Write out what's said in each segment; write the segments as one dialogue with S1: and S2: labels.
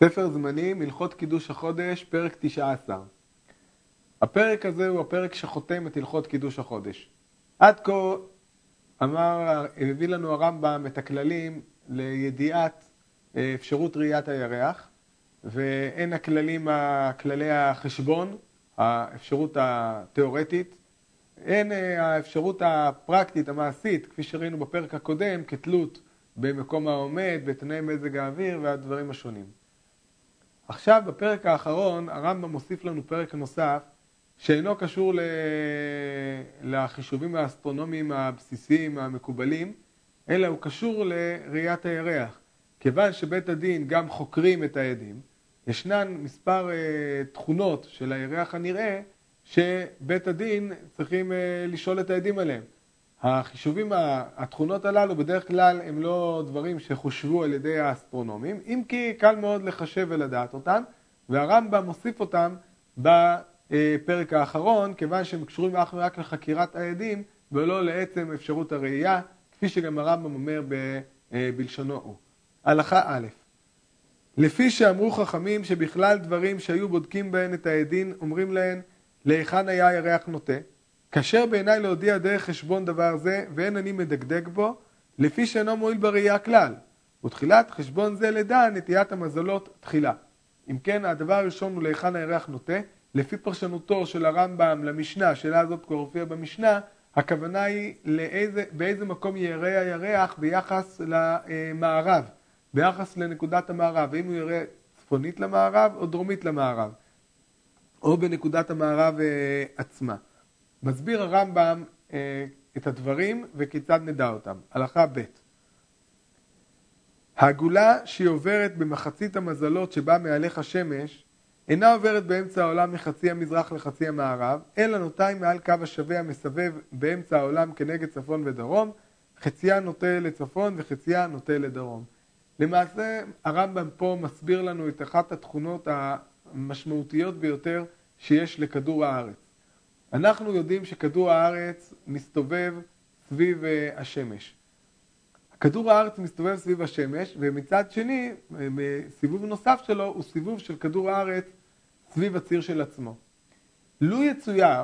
S1: ספר זמנים, הלכות קידוש החודש, פרק 19. הפרק הזה הוא הפרק שחותם את הלכות קידוש החודש. עד כה אמר, הביא לנו הרמב"ם את הכללים לידיעת אה, אפשרות ראיית הירח, והן הכללים, כללי החשבון, האפשרות התיאורטית, הן אה, האפשרות הפרקטית, המעשית, כפי שראינו בפרק הקודם, כתלות במקום העומד, בתנאי מזג האוויר והדברים השונים. עכשיו בפרק האחרון הרמב"ם מוסיף לנו פרק נוסף שאינו קשור לחישובים האסטרונומיים הבסיסיים המקובלים, אלא הוא קשור לראיית הירח. כיוון שבית הדין גם חוקרים את העדים, ישנן מספר uh, תכונות של הירח הנראה שבית הדין צריכים uh, לשאול את העדים עליהם. החישובים, התכונות הללו בדרך כלל הם לא דברים שחושבו על ידי האסטרונומים, אם כי קל מאוד לחשב ולדעת אותם, והרמב"ם מוסיף אותם בפרק האחרון, כיוון שהם קשורים אך ורק לחקירת העדים ולא לעצם אפשרות הראייה, כפי שגם הרמב"ם אומר בלשונו הוא. הלכה א' לפי שאמרו חכמים שבכלל דברים שהיו בודקים בהן את העדים, אומרים להן, להיכן היה הירח נוטה? כשר בעיניי להודיע דרך חשבון דבר זה, ואין אני מדקדק בו, לפי שאינו מועיל בראייה כלל. ותחילת חשבון זה לדע נטיית המזלות תחילה. אם כן, הדבר הראשון הוא להיכן הירח נוטה. לפי פרשנותו של הרמב"ם למשנה, השאלה הזאת כבר הופיעה במשנה, הכוונה היא לאיזה, באיזה מקום יראה הירח ביחס למערב, ביחס לנקודת המערב, האם הוא יראה צפונית למערב או דרומית למערב, או בנקודת המערב אה, עצמה. מסביר הרמב"ם אה, את הדברים וכיצד נדע אותם. הלכה ב' העגולה שהיא עוברת במחצית המזלות שבה מהלך השמש אינה עוברת באמצע העולם מחצי המזרח לחצי המערב, אלא נוטה מעל קו השווה המסבב באמצע העולם כנגד צפון ודרום, חציה נוטה לצפון וחציה נוטה לדרום. למעשה הרמב"ם פה מסביר לנו את אחת התכונות המשמעותיות ביותר שיש לכדור הארץ. אנחנו יודעים שכדור הארץ מסתובב סביב אה, השמש. כדור הארץ מסתובב סביב השמש, ומצד שני, סיבוב נוסף שלו הוא סיבוב של כדור הארץ סביב הציר של עצמו. לו יצויר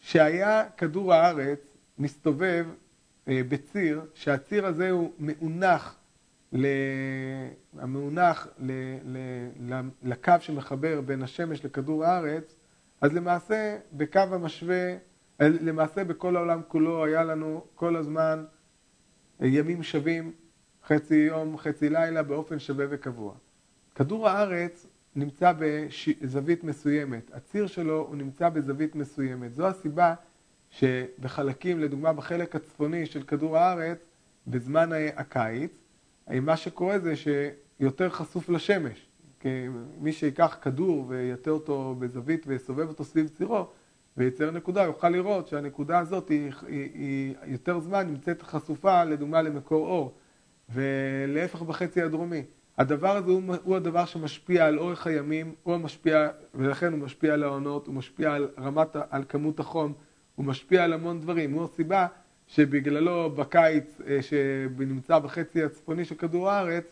S1: שהיה כדור הארץ מסתובב אה, בציר, שהציר הזה הוא מאונח, המאונח לקו שמחבר בין השמש לכדור הארץ, אז למעשה בקו המשווה, למעשה בכל העולם כולו היה לנו כל הזמן ימים שווים, חצי יום, חצי לילה, באופן שווה וקבוע. כדור הארץ נמצא בזווית מסוימת, הציר שלו הוא נמצא בזווית מסוימת. זו הסיבה שבחלקים, לדוגמה בחלק הצפוני של כדור הארץ, בזמן הקיץ, מה שקורה זה שיותר חשוף לשמש. מי שיקח כדור ויטה אותו בזווית ויסובב אותו סביב צירו וייצר נקודה, יוכל לראות שהנקודה הזאת היא, היא, היא יותר זמן נמצאת חשופה לדוגמה למקור אור ולהפך בחצי הדרומי. הדבר הזה הוא, הוא הדבר שמשפיע על אורך הימים, הוא המשפיע, ולכן הוא משפיע על העונות, הוא משפיע על רמת, על כמות החום, הוא משפיע על המון דברים. הוא הסיבה שבגללו בקיץ אה, שנמצא בחצי הצפוני של כדור הארץ,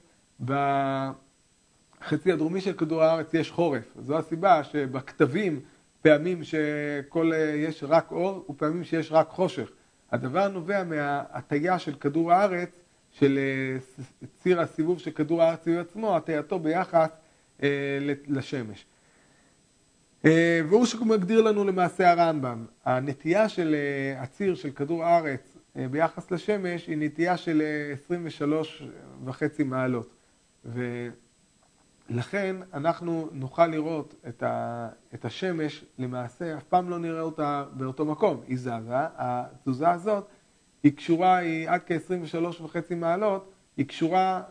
S1: בחצי הדרומי של כדור הארץ יש חורף. זו הסיבה שבכתבים פעמים שיש רק אור ופעמים שיש רק חושך. הדבר נובע מההטייה של כדור הארץ, של אה, ציר הסיבוב של כדור הארץ סביב עצמו, הטייתו ביחס אה, לשמש. אה, והוא שמגדיר לנו למעשה הרמב"ם. הנטייה של הציר של כדור הארץ ביחס לשמש היא נטייה של 23 וחצי מעלות. ולכן אנחנו נוכל לראות את, ה, את השמש, למעשה אף פעם לא נראה אותה באותו מקום, היא זזה, התזוזה הזאת היא קשורה, היא עד כ-23 וחצי מעלות, היא קשורה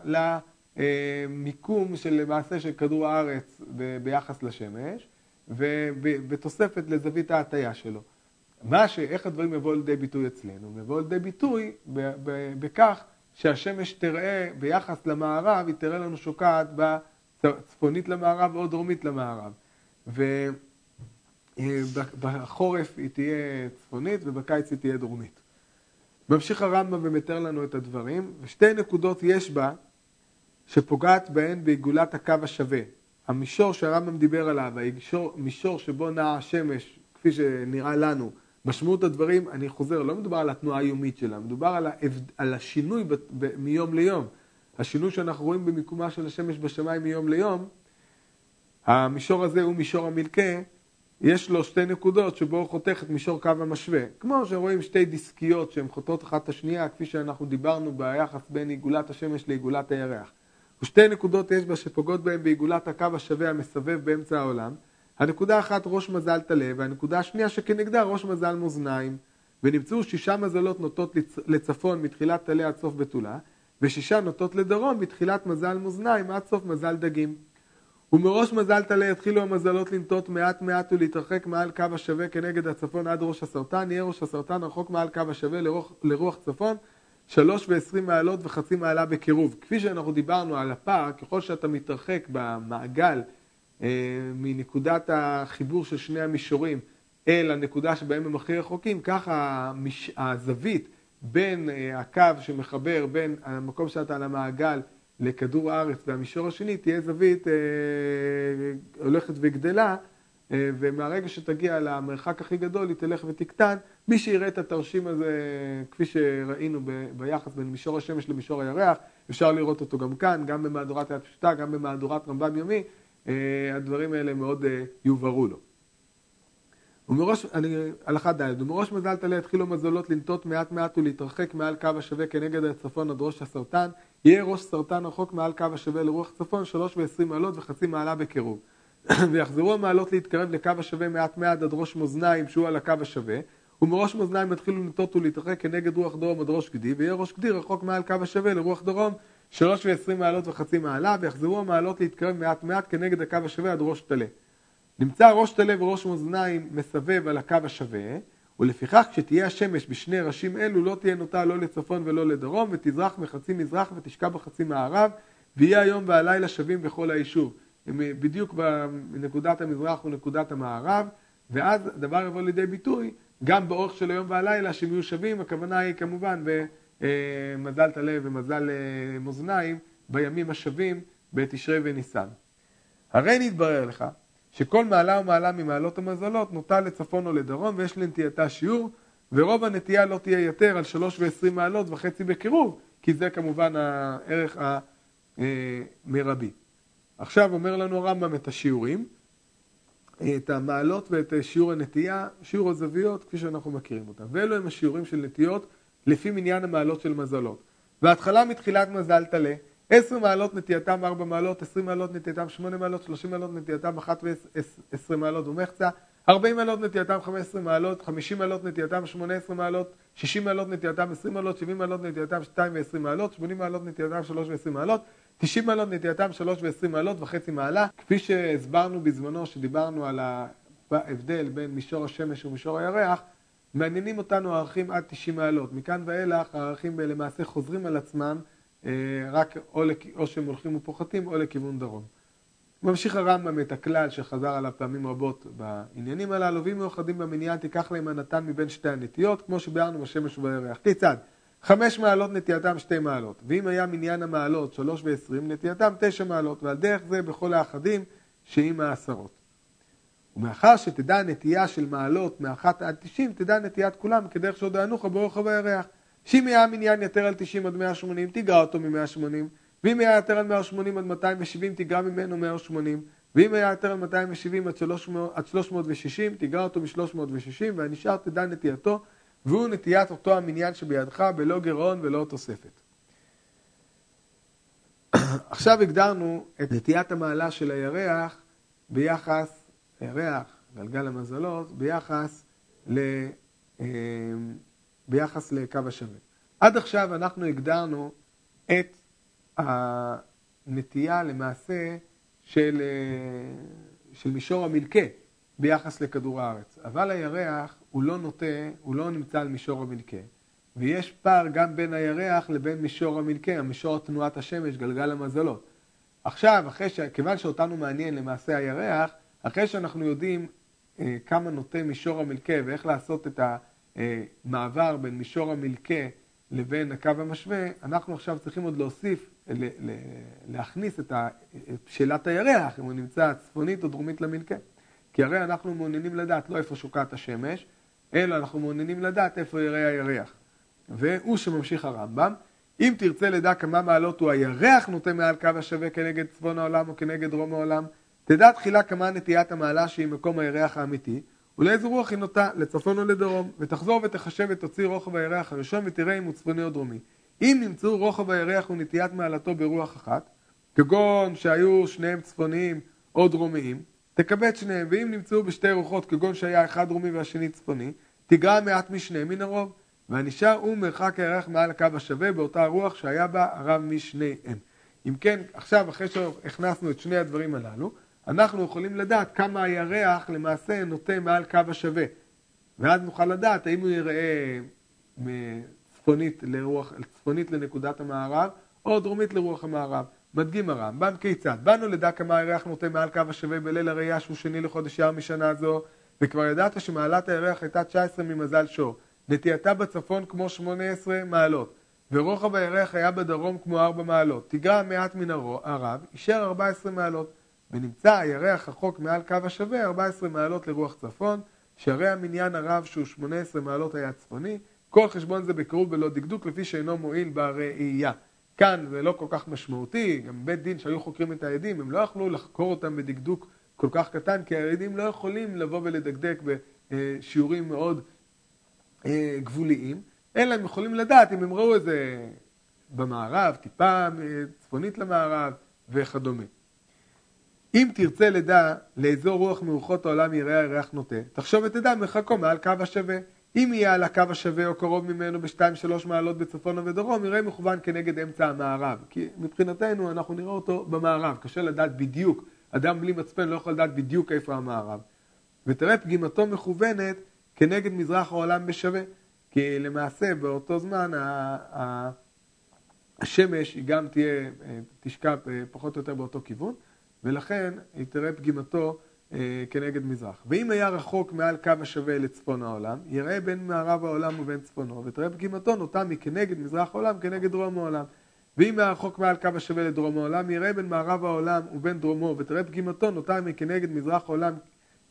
S1: למיקום של למעשה של כדור הארץ ביחס לשמש, ובתוספת לזווית ההטייה שלו. מה ש... איך הדברים יבואו לידי ביטוי אצלנו? הם יבואו לידי ביטוי בכך שהשמש תראה ביחס למערב, היא תראה לנו שוקעת בצפונית למערב או דרומית למערב. ובחורף היא תהיה צפונית ובקיץ היא תהיה דרומית. ממשיך הרמב"ם ומתאר לנו את הדברים, ושתי נקודות יש בה שפוגעת בהן בעיגולת הקו השווה. המישור שהרמב"ם דיבר עליו, המישור שבו נעה השמש, כפי שנראה לנו, משמעות הדברים, אני חוזר, לא מדובר על התנועה היומית שלה, מדובר על, ההבד... על השינוי ב... ב... מיום ליום. השינוי שאנחנו רואים במיקומה של השמש בשמיים מיום ליום, המישור הזה הוא מישור המלכה, יש לו שתי נקודות שבו הוא חותך את מישור קו המשווה. כמו שרואים שתי דיסקיות שהן חותכות אחת את השנייה, כפי שאנחנו דיברנו ביחס בין עיגולת השמש לעיגולת הירח. ושתי נקודות יש בה שפוגעות בהן בעיגולת הקו השווה המסבב באמצע העולם. הנקודה אחת ראש מזל טלה, והנקודה השנייה שכנגדה ראש מזל מאזניים. ונמצאו שישה מזלות נוטות לצפון מתחילת טלה עד סוף בתולה, ושישה נוטות לדרום מתחילת מזל מאזניים עד סוף מזל דגים. ומראש מזל טלה יתחילו המזלות לנטות מעט מעט ולהתרחק מעל קו השווה כנגד הצפון עד ראש הסרטן, יהיה ראש הסרטן רחוק מעל קו השווה לרוח, לרוח צפון, שלוש ועשרים מעלות וחצי מעלה בקירוב. כפי שאנחנו דיברנו על הפער, ככל שאתה מתרחק במעגל אה, מנקודת החיבור של שני המישורים אל הנקודה שבהם הם הכי רחוקים, ככה המש... הזווית בין אה, הקו שמחבר בין המקום שאתה על המעגל לכדור הארץ והמישור השני תהיה זווית אה, הולכת וגדלה אה, ומהרגע שתגיע למרחק הכי גדול היא תלך ותקטן. מי שיראה את התרשים הזה כפי שראינו ביחס בין מישור השמש למישור הירח, אפשר לראות אותו גם כאן, גם במהדורת יד פשוטה, גם במהדורת רמב"ם יומי, הדברים האלה מאוד יובהרו לו. ומראש, אני, הלכה ד', ומראש מזל טלה התחילו מזלות לנטות מעט מעט ולהתרחק מעל קו השווה כנגד הצפון עד ראש הסרטן, יהיה ראש סרטן רחוק מעל קו השווה לרוח צפון, שלוש ועשרים מעלות וחצי מעלה בקירוב. ויחזרו המעלות להתקרב לקו השווה מעט מעט עד ראש מאזניים שהוא על הקו השווה, ומראש מאזניים יתחילו לנטות ולהתרחק כנגד רוח דרום עד ראש גדי, ויהיה ראש גדי רחוק מעל קו השווה לרוח דרום, שלוש ועשרים מעלות וחצי מעלה, ויחזרו המעלות להתקרב מעט מעט כנגד הקו השווה עד ראש טלה. נמצא ראש טלה וראש מאזניים מסבב על הקו השווה, ולפיכך כשתהיה השמש בשני ראשים אלו לא תהיה נוטה לא לצפון ולא לדרום, ותזרח מחצי מזרח ותשקע בחצי מערב, ויהיה היום והלילה שווים בכל היישוב. הם בדיוק בנקודת המזרח ונקודת המערב, ואז הדבר יבוא לידי ביטוי גם באורך של היום והלילה שהם יהיו שווים, הכוונה היא כמובן במזל טלה ומזל אה, מאזניים בימים השווים בתשרי וניסן. הרי נתברר לך שכל מעלה ומעלה ממעלות המזלות נוטה לצפון או לדרום ויש לנטייתה שיעור ורוב הנטייה לא תהיה יותר על שלוש ועשרים מעלות וחצי בקירוב כי זה כמובן הערך המרבי. עכשיו אומר לנו הרמב"ם את השיעורים, את המעלות ואת שיעור הנטייה, שיעור הזוויות כפי שאנחנו מכירים אותם. ואלו הם השיעורים של נטיות לפי מניין המעלות של מזלות. וההתחלה מתחילת מזל טלה עשר מעלות נטייתם ארבע מעלות, עשרים מעלות נטייתם שמונה מעלות, שלושים מעלות נטייתם אחת ועשרים מעלות ומחצה, ארבעים מעלות נטייתם חמש עשרה מעלות, חמישים מעלות נטייתם שמונה עשרה מעלות, שישים מעלות נטייתם עשרים מעלות, שבעים מעלות נטייתם שתיים ועשרים מעלות, שמונים מעלות נטייתם שלוש ועשרים מעלות, תשעים מעלות נטייתם שלוש ועשרים מעלות וחצי מעלה. כפי שהסברנו בזמנו, שדיברנו על ההבדל בין מישור השמש ומישור הירח, מעניינים אותנו הערכים עד תשעים מעלות. מכאן ואילך הערכים למעשה חוזרים על עצמם רק או, לכ... או שהם הולכים ופוחתים או לכיוון דרום. ממשיך הרמב"ם את הכלל שחזר עליו פעמים רבות בעניינים הללו, ואם מאוחדים במניין תיקח להם הנתן מבין שתי הנטיות, כמו שביארנו בשמש ובירח. כיצד? חמש מעלות נטייתם שתי מעלות, ואם היה מניין המעלות שלוש ועשרים, נטייתם תשע מעלות, ועל דרך זה בכל האחדים שעם העשרות. ומאחר שתדע נטייה של מעלות מאחת עד תשעים, תדע נטיית כולם כדרך שהודענוך ברוחב הירח. שאם היה מניין יתר על 90 עד 180, תיגרע אותו מ-180, ואם היה יתר על 180 עד 270, תיגרע ממנו 180, ואם היה יתר על 270 עד 300, עד 360, תיגרע אותו מ-360, והנשאר תדע נטייתו, והוא נטיית אותו המניין שבידך, בלא גירעון ולא תוספת. עכשיו הגדרנו את נטיית המעלה של הירח ביחס, הירח, גלגל המזלות, ביחס ל... ביחס לקו השווה. עד עכשיו אנחנו הגדרנו את הנטייה למעשה של, אה, של מישור המלכה ביחס לכדור הארץ. אבל הירח הוא לא נוטה, הוא לא נמצא על מישור המלכה. ויש פער גם בין הירח לבין מישור המלכה, מישור תנועת השמש, גלגל המזלות. עכשיו, אחרי ש... כיוון שאותנו מעניין למעשה הירח, אחרי שאנחנו יודעים אה, כמה נוטה מישור המלכה ואיך לעשות את ה... מעבר בין מישור המלכה לבין הקו המשווה, אנחנו עכשיו צריכים עוד להוסיף להכניס את שאלת הירח, אם הוא נמצא צפונית או דרומית למנקה. כי הרי אנחנו מעוניינים לדעת לא איפה שוקעת השמש, אלא אנחנו מעוניינים לדעת איפה יראה הירח. והוא שממשיך הרמב"ם, אם תרצה לדע כמה מעלות הוא הירח נוטה מעל קו השווה כנגד צפון העולם או כנגד דרום העולם, תדע תחילה כמה נטיית המעלה שהיא מקום הירח האמיתי, ולאיזה רוח היא נוטה, לצפון או לדרום, ותחזור ותחשב ותוציא רוחב הירח הראשון ותראה אם הוא צפוני או דרומי. אם נמצאו רוחב הירח ונטיית מעלתו ברוח אחת, כגון שהיו שניהם צפוניים או דרומיים, תקבץ שניהם, ואם נמצאו בשתי רוחות, כגון שהיה אחד דרומי והשני צפוני, תגרע מעט משניהם מן הרוב, והנשאר הוא מרחק הירח מעל הקו השווה באותה רוח שהיה בה הרב משניהם. אם כן, עכשיו אחרי שהכנסנו את שני הדברים הללו, אנחנו יכולים לדעת כמה הירח למעשה נוטה מעל קו השווה. ואז נוכל לדעת האם הוא יראה צפונית, לרוח, צפונית לנקודת המערב או דרומית לרוח המערב. מדגים הרמב"ם כיצד? באנו לדע כמה הירח נוטה מעל קו השווה בליל הראייה שהוא שני לחודש יר משנה זו, וכבר ידעת שמעלת הירח הייתה 19 ממזל שור. נטייתה בצפון כמו 18 מעלות, ורוחב הירח היה בדרום כמו 4 מעלות. תגרע מעט מן הרב, אישר 14 מעלות. ונמצא הירח רחוק מעל קו השווה 14 מעלות לרוח צפון, שהרי המניין הרב שהוא 18 מעלות היה צפוני, כל חשבון זה בקירוב בלא דקדוק לפי שאינו מועיל בראייה. כאן זה לא כל כך משמעותי, גם בית דין שהיו חוקרים את העדים, הם לא יכלו לחקור אותם בדקדוק כל כך קטן, כי העדים לא יכולים לבוא ולדקדק בשיעורים מאוד אה, גבוליים, אלא הם יכולים לדעת אם הם ראו איזה במערב, טיפה צפונית למערב וכדומה. אם תרצה לדע לאזור רוח מרוחות העולם יראה הירח נוטה, תחשוב ותדע מרחקו מעל קו השווה. אם יהיה על הקו השווה או קרוב ממנו בשתיים שלוש מעלות בצפון ובדרום, יראה מכוון כנגד אמצע המערב. כי מבחינתנו אנחנו נראה אותו במערב, קשה לדעת בדיוק, אדם בלי מצפן לא יכול לדעת בדיוק איפה המערב. ותראה פגימתו מכוונת כנגד מזרח העולם בשווה. כי למעשה באותו זמן השמש היא גם תהיה, אה, תשקע אה, פחות או יותר באותו כיוון. ולכן היא תראה פגימתו אה, כנגד מזרח. ואם היה רחוק מעל קו השווה לצפון העולם, יראה בין מערב העולם ובין צפונו, ותראה פגימתו נוטה מכנגד מזרח העולם כנגד דרום העולם. ואם היה רחוק מעל קו השווה לדרום העולם, יראה בין מערב העולם ובין דרומו, ותראה פגימתו נוטה מכנגד מזרח העולם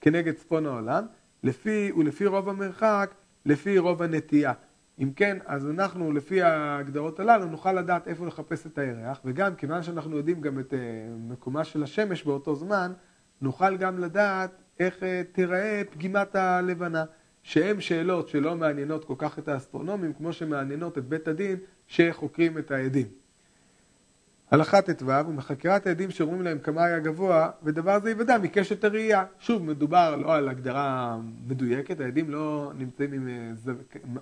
S1: כנגד צפון העולם, לפי, ולפי רוב המרחק, לפי רוב הנטייה. אם כן, אז אנחנו לפי ההגדרות הללו נוכל לדעת איפה לחפש את הירח, וגם כיוון שאנחנו יודעים גם את אה, מקומה של השמש באותו זמן, נוכל גם לדעת איך אה, תיראה פגימת הלבנה, שהן שאלות שלא מעניינות כל כך את האסטרונומים, כמו שמעניינות את בית הדין שחוקרים את העדים. הלכה ט"ו, ומחקירת העדים שאומרים להם כמה היה גבוה, ודבר זה יוודע מקשת הראייה. שוב, מדובר לא על הגדרה מדויקת, העדים לא נמצאים עם אה, זו...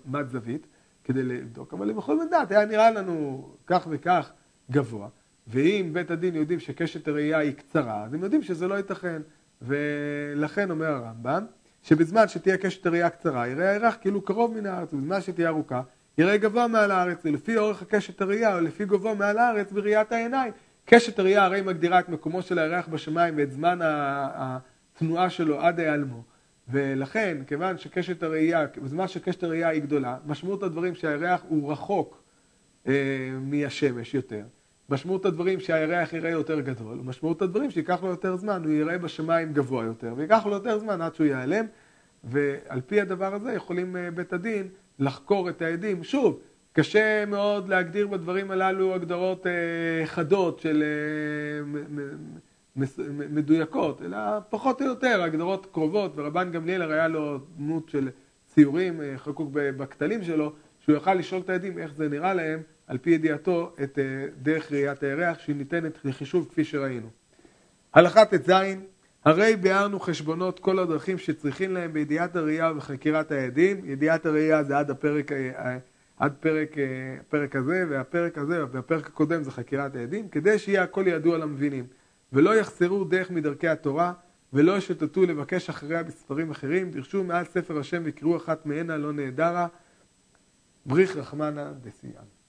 S1: מד זווית כדי לבדוק, אבל יכולים לדעת, היה נראה לנו כך וכך גבוה, ואם בית הדין יודעים שקשת הראייה היא קצרה, אז הם יודעים שזה לא ייתכן. ולכן אומר הרמב"ם, שבזמן שתהיה קשת הראייה קצרה, יראה הירח כאילו קרוב מן הארץ, ובזמן שתהיה ארוכה, יראה גבוה מעל הארץ, ולפי אורך הקשת הראייה, או לפי גובהו מעל הארץ בראיית העיניים. קשת הראייה הרי מגדירה את מקומו של הירח בשמיים ואת זמן התנועה שלו עד היעלמו. ולכן, כיוון שקשת הראייה, בזמן שקשת הראייה היא גדולה, משמעות הדברים שהירח הוא רחוק אה, מהשמש יותר. משמעות הדברים שהירח יראה יותר גדול, ומשמעות הדברים שייקח לו יותר זמן, הוא יראה בשמיים גבוה יותר, וייקח לו יותר זמן עד שהוא ייעלם, ועל פי הדבר הזה יכולים אה, בית הדין לחקור את העדים. שוב, קשה מאוד להגדיר בדברים הללו הגדרות אה, חדות של אה, מדויקות, אלא פחות או יותר הגדרות קרובות, ורבן גמליאל הרי היה לו דמות של ציורים אה, חקוק בכתלים שלו, שהוא יוכל לשאול את העדים איך זה נראה להם, על פי ידיעתו, את דרך ראיית הירח, שהיא ניתנת לחישוב כפי שראינו. הלכה ט"ז הרי ביארנו חשבונות כל הדרכים שצריכים להם בידיעת הראייה ובחקירת העדים. ידיעת הראייה זה עד הפרק, אה, עד פרק, הפרק אה, הזה, והפרק הזה, והפרק הקודם זה חקירת העדים, כדי שיהיה הכל ידוע למבינים. ולא יחסרו דרך מדרכי התורה, ולא ישוטטו לבקש אחריה בספרים אחרים, דרשו מעל ספר השם ויקראו אחת מהנה לא נהדרה, בריך רחמנה דסיאן.